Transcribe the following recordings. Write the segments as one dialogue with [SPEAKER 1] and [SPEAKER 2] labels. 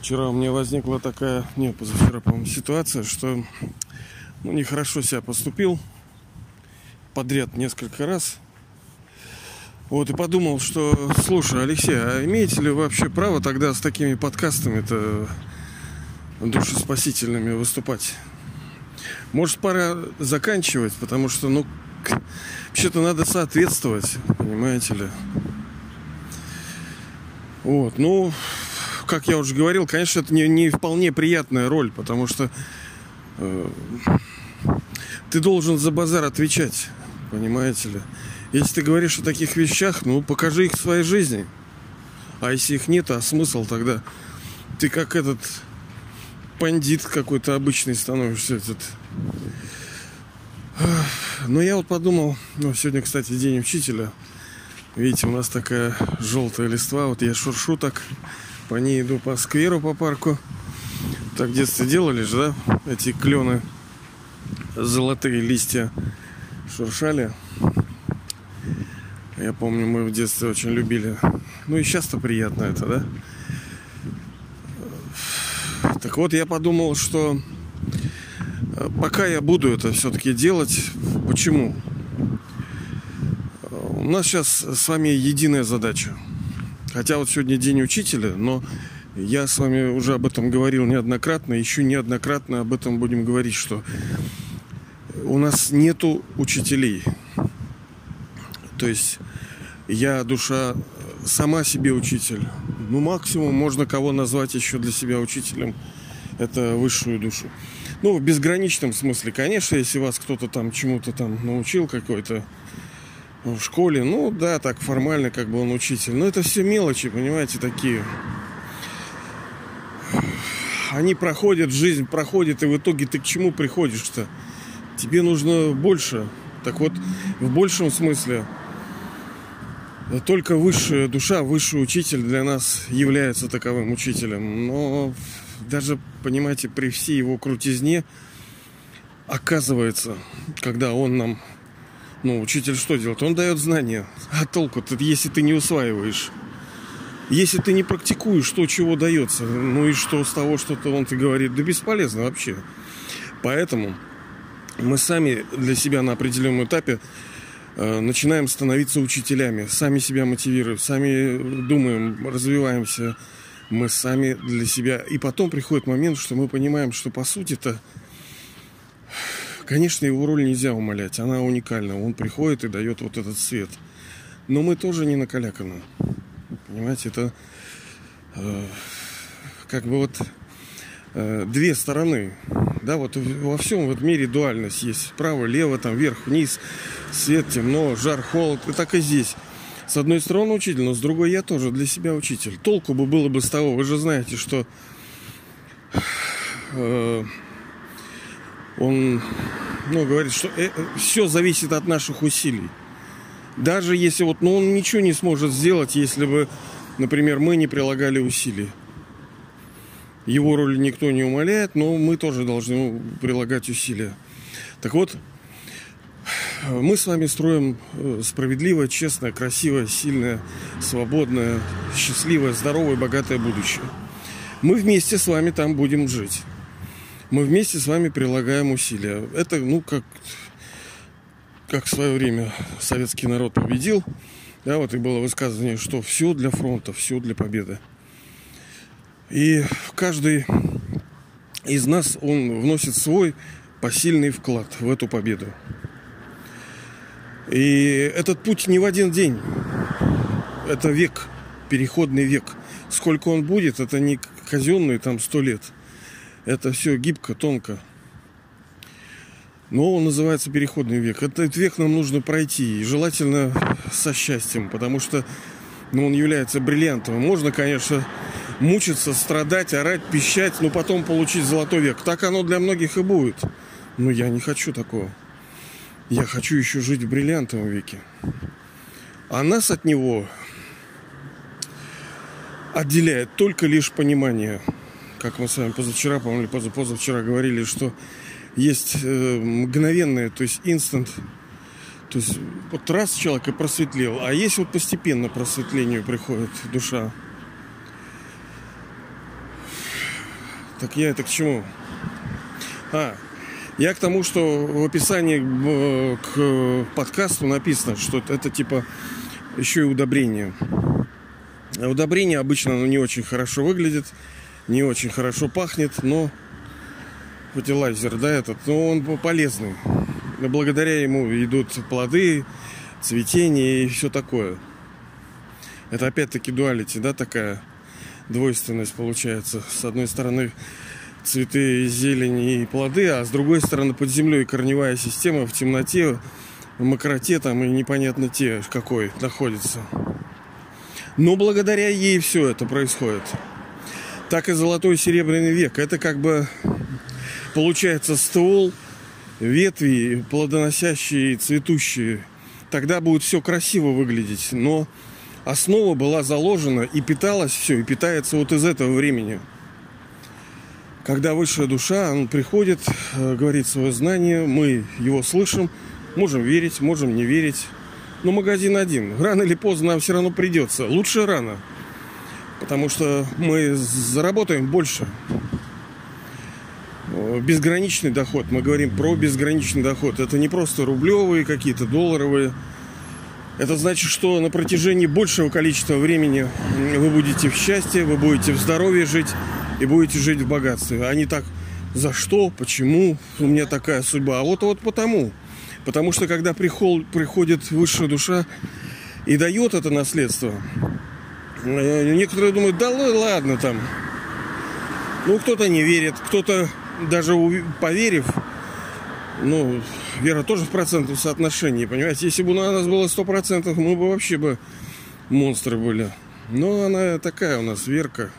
[SPEAKER 1] Вчера у меня возникла такая, не, позавчера, по-моему, ситуация, что ну, нехорошо себя поступил подряд несколько раз. Вот и подумал, что, слушай, Алексей, а имеете ли вообще право тогда с такими подкастами-то душеспасительными выступать? Может, пора заканчивать, потому что, ну, вообще-то надо соответствовать, понимаете ли. Вот, ну, как я уже говорил, конечно, это не, не вполне приятная роль, потому что э, ты должен за базар отвечать, понимаете ли. Если ты говоришь о таких вещах, ну покажи их в своей жизни. А если их нет, а смысл тогда? Ты как этот бандит какой-то обычный становишься этот. Но я вот подумал, ну, сегодня, кстати, день учителя. Видите, у нас такая желтая листва. Вот я шуршу так по ней иду по скверу, по парку. Так в детстве делали же, да? Эти клены, золотые листья шуршали. Я помню, мы в детстве очень любили. Ну и сейчас-то приятно это, да? Вот, я подумал, что э, пока я буду это все-таки делать, почему? У нас сейчас с вами единая задача – Хотя вот сегодня день учителя, но я с вами уже об этом говорил неоднократно, еще неоднократно об этом будем говорить, что у нас нету учителей. То есть я душа сама себе учитель. Ну, максимум можно кого назвать еще для себя учителем. Это высшую душу. Ну, в безграничном смысле, конечно, если вас кто-то там чему-то там научил какой-то в школе, ну да, так формально, как бы он учитель. Но это все мелочи, понимаете, такие. Они проходят, жизнь проходит, и в итоге ты к чему приходишь-то? Тебе нужно больше. Так вот, в большем смысле, только высшая душа, высший учитель для нас является таковым учителем. Но даже, понимаете, при всей его крутизне, оказывается, когда он нам ну, учитель что делает? Он дает знания. А толку-то, если ты не усваиваешь? Если ты не практикуешь то, чего дается, ну и что с того, что-то он тебе говорит, да бесполезно вообще. Поэтому мы сами для себя на определенном этапе э, начинаем становиться учителями, сами себя мотивируем, сами думаем, развиваемся, мы сами для себя. И потом приходит момент, что мы понимаем, что по сути-то Конечно, его роль нельзя умолять, она уникальна. Он приходит и дает вот этот свет. Но мы тоже не накаляканы. Понимаете, это э, как бы вот э, две стороны. Да, вот во всем в этом мире дуальность есть. Право, лево, там, вверх, вниз, свет, темно, жар, холод. И так и здесь. С одной стороны учитель, но с другой я тоже для себя учитель. Толку бы было бы с того, вы же знаете, что э, он ну, говорит, что э, все зависит от наших усилий. Даже если вот, ну, он ничего не сможет сделать, если бы, например, мы не прилагали усилий. Его роль никто не умаляет, но мы тоже должны прилагать усилия. Так вот, мы с вами строим э, справедливое, честное, красивое, сильное, свободное, счастливое, здоровое, богатое будущее. Мы вместе с вами там будем жить мы вместе с вами прилагаем усилия. Это, ну, как, как в свое время советский народ победил. Да, вот и было высказывание, что все для фронта, все для победы. И каждый из нас, он вносит свой посильный вклад в эту победу. И этот путь не в один день. Это век, переходный век. Сколько он будет, это не казенные там сто лет – это все гибко, тонко. Но он называется переходный век. Этот век нам нужно пройти. И желательно со счастьем, потому что ну, он является бриллиантовым. Можно, конечно, мучиться, страдать, орать, пищать, но потом получить золотой век. Так оно для многих и будет. Но я не хочу такого. Я хочу еще жить в бриллиантовом веке. А нас от него отделяет только лишь понимание – как мы с вами позавчера, по-моему, или позавчера говорили, что есть э, мгновенное, то есть инстант. То есть вот раз человек и просветлел, а есть вот постепенно просветлению приходит душа. Так я это к чему? А, я к тому, что в описании э, к подкасту написано, что это типа еще и удобрение. Удобрение обычно оно не очень хорошо выглядит, не очень хорошо пахнет, но фертилайзер, да, этот, но он полезный. Благодаря ему идут плоды, цветение и все такое. Это опять-таки дуалити, да, такая двойственность получается. С одной стороны, цветы, зелень и плоды, а с другой стороны под землей корневая система в темноте, в мокроте там и непонятно те какой находится. Но благодаря ей все это происходит. Так и золотой и серебряный век. Это как бы получается ствол, ветви, плодоносящие, цветущие. Тогда будет все красиво выглядеть. Но основа была заложена и питалась все, и питается вот из этого времени когда высшая душа, он приходит, э, говорит свое знание, мы его слышим, можем верить, можем не верить. Но магазин один. Рано или поздно нам все равно придется. Лучше рано. Потому что мы заработаем больше. Безграничный доход. Мы говорим про безграничный доход. Это не просто рублевые какие-то, долларовые. Это значит, что на протяжении большего количества времени вы будете в счастье, вы будете в здоровье жить, и будете жить в богатстве. А не так, за что, почему у меня такая судьба. А вот вот потому. Потому что когда приход, приходит высшая душа и дает это наследство, э, некоторые думают, да ладно там. Ну, кто-то не верит, кто-то даже поверив, ну, вера тоже в процентном соотношении, понимаете? Если бы у нас было сто процентов, мы бы вообще бы монстры были. Но она такая у нас, Верка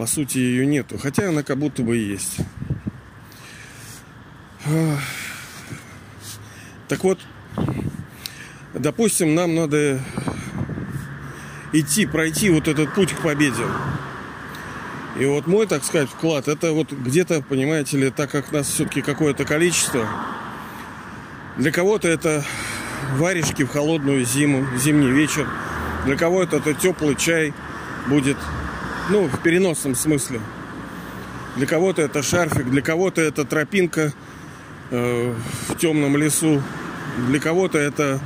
[SPEAKER 1] по сути ее нету. Хотя она как будто бы есть. Так вот, допустим, нам надо идти, пройти вот этот путь к победе. И вот мой, так сказать, вклад, это вот где-то, понимаете ли, так как нас все-таки какое-то количество, для кого-то это варежки в холодную зиму, зимний вечер, для кого-то это теплый чай будет, ну, в переносном смысле. Для кого-то это шарфик, для кого-то это тропинка э, в темном лесу, для кого-то это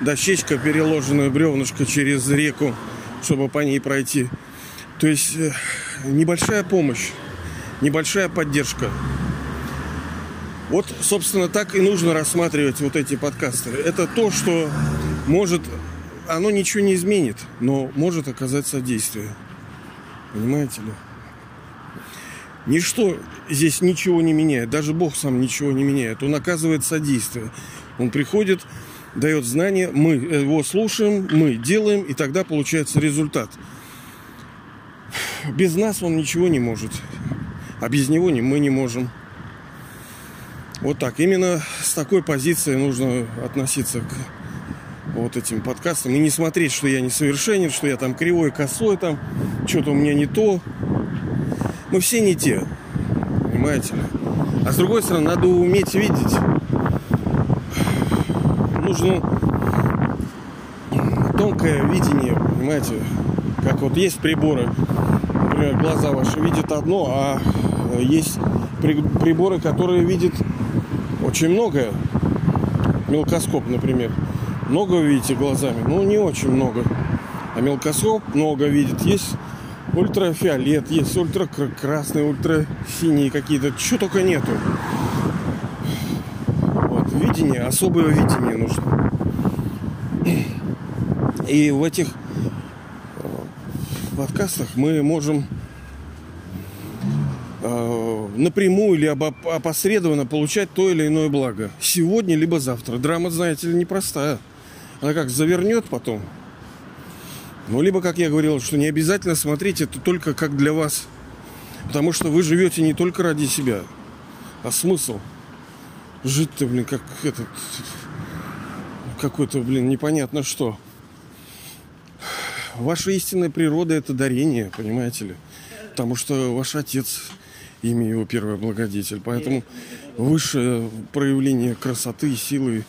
[SPEAKER 1] дощечка, переложенная бревнышко через реку, чтобы по ней пройти. То есть э, небольшая помощь, небольшая поддержка. Вот, собственно, так и нужно рассматривать вот эти подкасты. Это то, что может оно ничего не изменит, но может оказать содействие. Понимаете ли? Ничто здесь ничего не меняет. Даже Бог сам ничего не меняет. Он оказывает содействие. Он приходит, дает знания, мы его слушаем, мы делаем, и тогда получается результат. Без нас он ничего не может. А без него мы не можем. Вот так. Именно с такой позиции нужно относиться к вот этим подкастом и не смотреть, что я несовершенен, что я там кривой, косой, там что-то у меня не то. Мы все не те, понимаете. А с другой стороны, надо уметь видеть. Нужно тонкое видение, понимаете, как вот есть приборы, например, глаза ваши видят одно, а есть приборы, которые видят очень многое. Мелкоскоп, например много видите глазами? Ну, не очень много. А мелкоскоп много видит. Есть ультрафиолет, есть ультракрасный, ультрасиний какие-то. Чего только нету. Вот, видение, особое видение нужно. И в этих э, подкастах мы можем э, напрямую или опосредованно получать то или иное благо. Сегодня либо завтра. Драма, знаете ли, непростая. Она как завернет потом. Ну, либо, как я говорил, что не обязательно смотреть это только как для вас. Потому что вы живете не только ради себя. А смысл? Жить-то, блин, как этот... Какой-то, блин, непонятно что. Ваша истинная природа – это дарение, понимаете ли? Потому что ваш отец имя его первое благодетель. Поэтому высшее проявление красоты, силы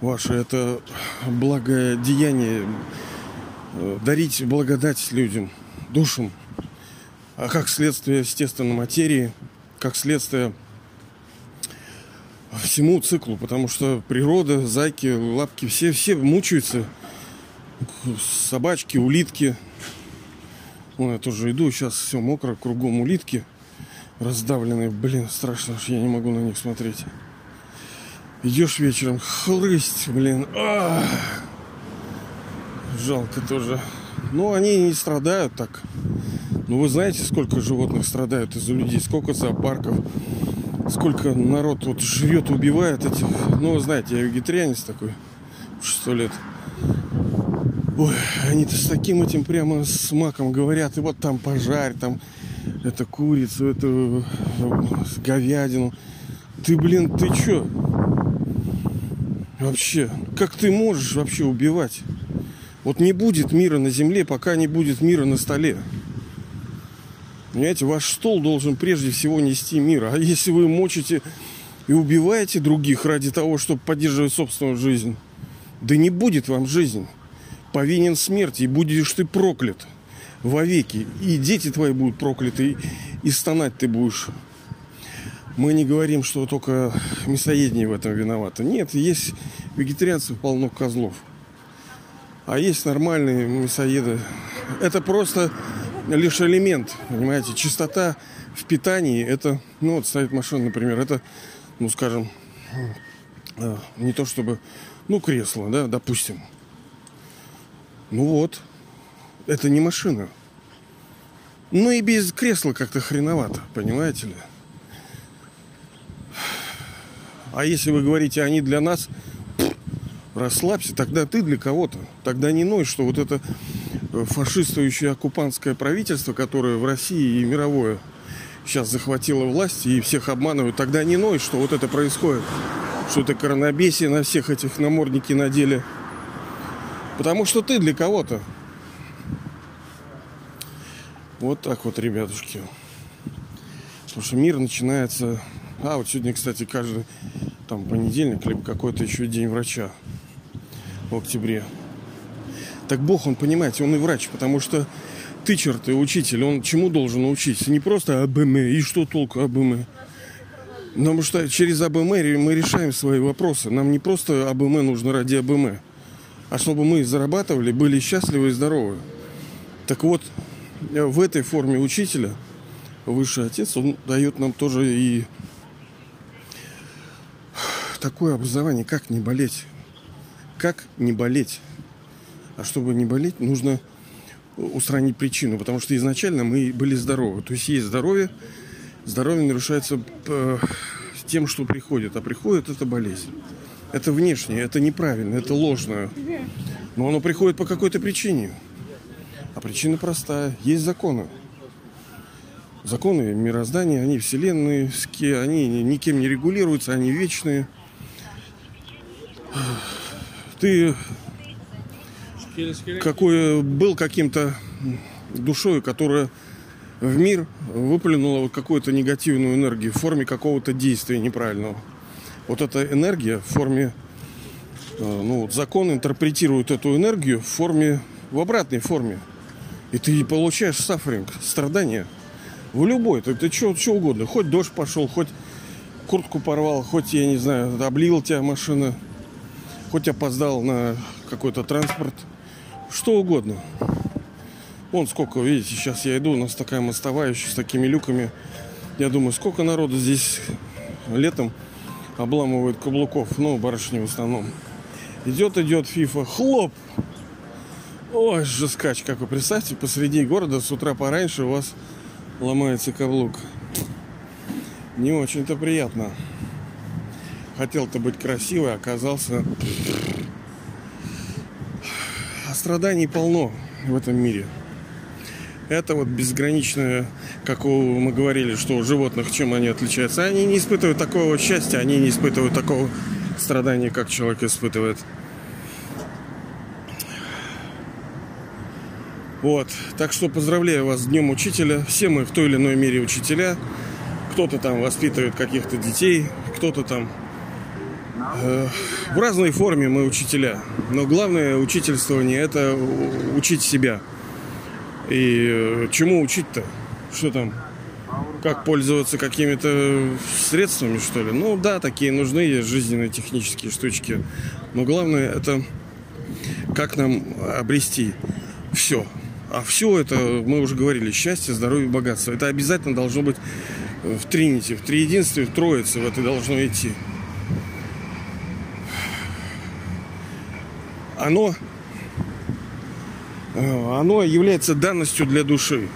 [SPEAKER 1] ваше это благое деяние, э, дарить благодать людям, душам, а как следствие, естественно, материи, как следствие всему циклу, потому что природа, зайки, лапки, все, все мучаются. Собачки, улитки. Вон я тоже иду, сейчас все мокро, кругом улитки раздавленные. Блин, страшно, я не могу на них смотреть. Идешь вечером, хлысть, блин. А -а -а. Жалко тоже. Но они не страдают так. Ну вы знаете, сколько животных страдают из-за людей, сколько зоопарков, сколько народ вот живет, убивает этих. Ну, вы знаете, я вегетарианец такой, сто лет. Ой, они-то с таким этим прямо с маком говорят, и вот там пожарь, там это курицу, эту говядину. Ты, блин, ты чё? Вообще, как ты можешь вообще убивать? Вот не будет мира на земле, пока не будет мира на столе. Понимаете, ваш стол должен прежде всего нести мир. А если вы мочите и убиваете других ради того, чтобы поддерживать собственную жизнь, да не будет вам жизнь. Повинен смерти, и будешь ты проклят вовеки. И дети твои будут прокляты, и стонать ты будешь. Мы не говорим, что только мясоедение в этом виновато. Нет, есть вегетарианцев полно козлов. А есть нормальные мясоеды. Это просто лишь элемент, понимаете. Чистота в питании, это, ну вот ставить машину, например, это, ну скажем, э, не то чтобы, ну кресло, да, допустим. Ну вот, это не машина. Ну и без кресла как-то хреновато, понимаете ли. А если вы говорите, они для нас, расслабься, тогда ты для кого-то. Тогда не ной, что вот это э, фашистующее оккупантское правительство, которое в России и мировое сейчас захватило власть и всех обманывают, тогда не ной, что вот это происходит. Что это коронабесие на всех этих намордники надели. Потому что ты для кого-то. Вот так вот, ребятушки. Потому что мир начинается... А, вот сегодня, кстати, каждый там понедельник, либо какой-то еще день врача в октябре. Так Бог, он, понимаете, он и врач, потому что ты, черт, и учитель, он чему должен учить? Не просто АБМ, и что толку АБМ? Потому что через АБМ мы решаем свои вопросы. Нам не просто АБМ нужно ради АБМ, а чтобы мы зарабатывали, были счастливы и здоровы. Так вот, в этой форме учителя высший отец, он дает нам тоже и такое образование, как не болеть. Как не болеть. А чтобы не болеть, нужно устранить причину, потому что изначально мы были здоровы. То есть есть здоровье, здоровье нарушается э, тем, что приходит, а приходит это болезнь. Это внешнее, это неправильно, это ложное. Но оно приходит по какой-то причине. А причина простая. Есть законы. Законы мироздания, они вселенные, они никем не регулируются, они вечные. Ты какой был каким-то душой, которая в мир выплюнула какую-то негативную энергию в форме какого-то действия неправильного. Вот эта энергия в форме, э, ну вот закон интерпретирует эту энергию в форме, в обратной форме. И ты получаешь сафринг, страдания. В любой, ты, ты что, что угодно. Хоть дождь пошел, хоть куртку порвал, хоть, я не знаю, облил тебя машина, хоть опоздал на какой-то транспорт. Что угодно. Вон сколько, видите, сейчас я иду, у нас такая мостовая еще с такими люками. Я думаю, сколько народу здесь летом обламывает каблуков, ну, барышни в основном. Идет, идет фифа, хлоп, Ой, жескач, как вы представьте, посреди города с утра пораньше у вас ломается каблук. Не очень-то приятно. Хотел-то быть красивый, оказался... А страданий полно в этом мире. Это вот безграничное, как мы говорили, что у животных чем они отличаются. Они не испытывают такого счастья, они не испытывают такого страдания, как человек испытывает. Вот. Так что поздравляю вас с Днем Учителя. Все мы в той или иной мере учителя. кто-то там воспитывает каких-то детей, кто-то там в разной форме мы учителя. Но главное учительствование это учить себя. И э, чему учить-то? Что там? Как пользоваться какими-то средствами, что ли? Ну да, такие нужны жизненные технические штучки. Но главное это как нам обрести все. А все это, мы уже говорили, счастье, здоровье, богатство. Это обязательно должно быть в Тринити, в Триединстве, в Троице в это должно идти. Оно, э, оно является данностью для души.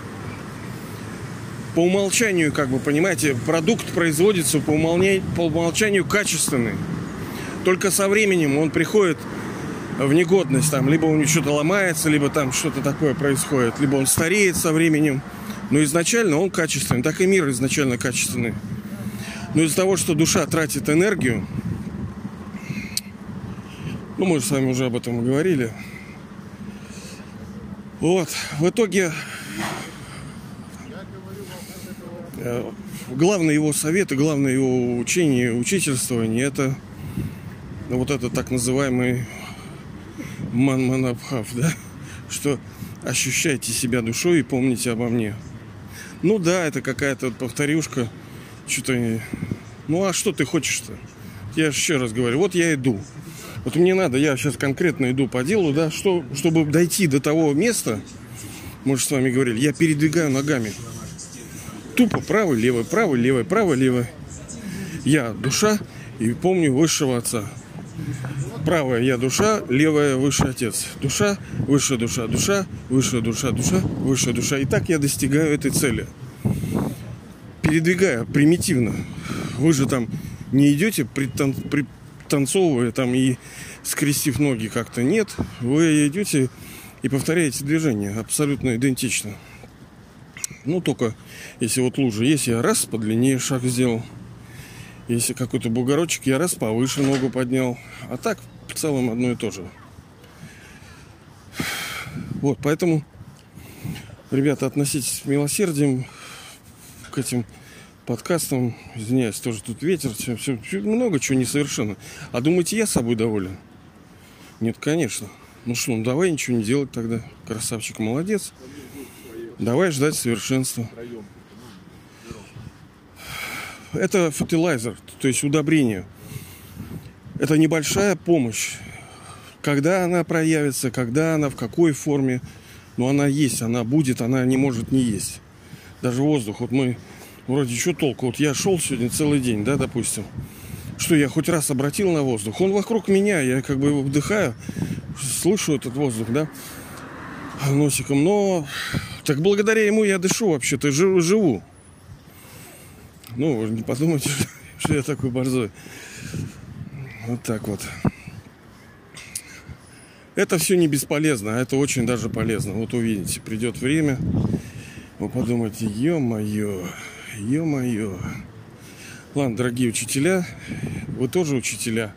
[SPEAKER 1] По умолчанию, как бы, понимаете, продукт производится по умолчанию, по умолчанию качественный. Только со временем он приходит в негодность, там, либо у него что-то ломается, либо там что-то такое происходит, либо он стареет со временем. Но изначально он качественный, так и мир изначально качественный. Но из-за того, что душа тратит энергию, ну, мы же с вами уже об этом говорили. Вот, в итоге э, главный его совет и главное его учение, учительствование это вот это так называемый манманабхав, да, что ощущайте себя душой и помните обо мне. Ну да, это какая-то повторюшка, что-то... Ну а что ты хочешь-то? Я еще раз говорю, вот я иду. Вот мне надо, я сейчас конкретно иду по делу, да, что, чтобы дойти до того места, мы же с вами говорили, я передвигаю ногами. Тупо правый, левый, правый, левый, правый, левый. Я душа и помню высшего отца. Правая я душа, левая высший отец. Душа, высшая душа, душа, высшая душа, душа, высшая душа. И так я достигаю этой цели. Передвигая примитивно. Вы же там не идете притан пританцовывая там и скрестив ноги как-то. Нет, вы идете и повторяете движение абсолютно идентично. Ну, только если вот лужа есть, я раз подлиннее шаг сделал. Если какой-то бугорочек, я раз повыше ногу поднял. А так, в целом, одно и то же. Вот, поэтому, ребята, относитесь с милосердием к этим подкастам. Извиняюсь, тоже тут ветер, все, все много чего несовершенно. А думаете, я собой доволен? Нет, конечно. Ну что, ну давай ничего не делать тогда. Красавчик, молодец. Давай ждать совершенства это фертилайзер, то есть удобрение. Это небольшая помощь. Когда она проявится, когда она, в какой форме, но она есть, она будет, она не может не есть. Даже воздух. Вот мы вроде что толку? Вот я шел сегодня целый день, да, допустим. Что я хоть раз обратил на воздух? Он вокруг меня, я как бы его вдыхаю, слышу этот воздух, да, носиком. Но так благодаря ему я дышу вообще-то, живу. Ну, не подумайте, что я такой борзой. Вот так вот. Это все не бесполезно, а это очень даже полезно. Вот увидите, придет время, вы подумаете, ё-моё, ё-моё. Ладно, дорогие учителя, вы тоже учителя,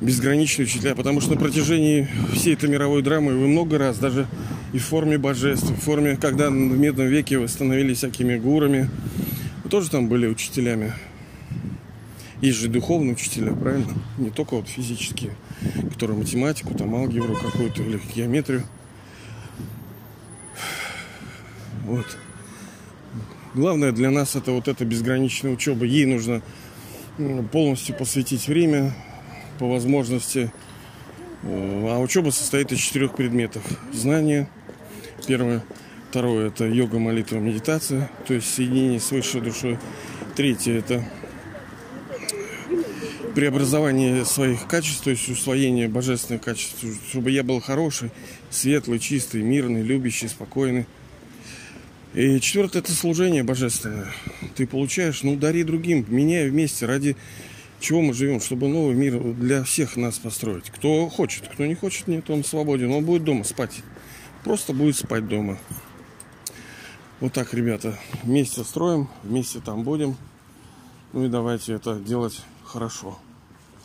[SPEAKER 1] безграничные учителя, потому что на протяжении всей этой мировой драмы вы много раз, даже и в форме божеств, в форме, когда в медном веке вы становились всякими гурами, вы тоже там были учителями? Есть же духовные учителя, правильно? Не только вот физические, которые математику, там алгебру какую-то или геометрию. Вот. Главное для нас это вот эта безграничная учеба. Ей нужно полностью посвятить время по возможности. А учеба состоит из четырех предметов. Знание, первое – Второе – это йога, молитва, медитация, то есть соединение с высшей душой. Третье – это преобразование своих качеств, то есть усвоение божественных качеств, чтобы я был хороший, светлый, чистый, мирный, любящий, спокойный. И четвертое – это служение божественное. Ты получаешь, ну, дари другим, меняй вместе, ради чего мы живем, чтобы новый мир для всех нас построить. Кто хочет, кто не хочет, нет, он свободен, он будет дома спать. Просто будет спать дома. Вот так, ребята, вместе строим, вместе там будем. Ну и давайте это делать хорошо.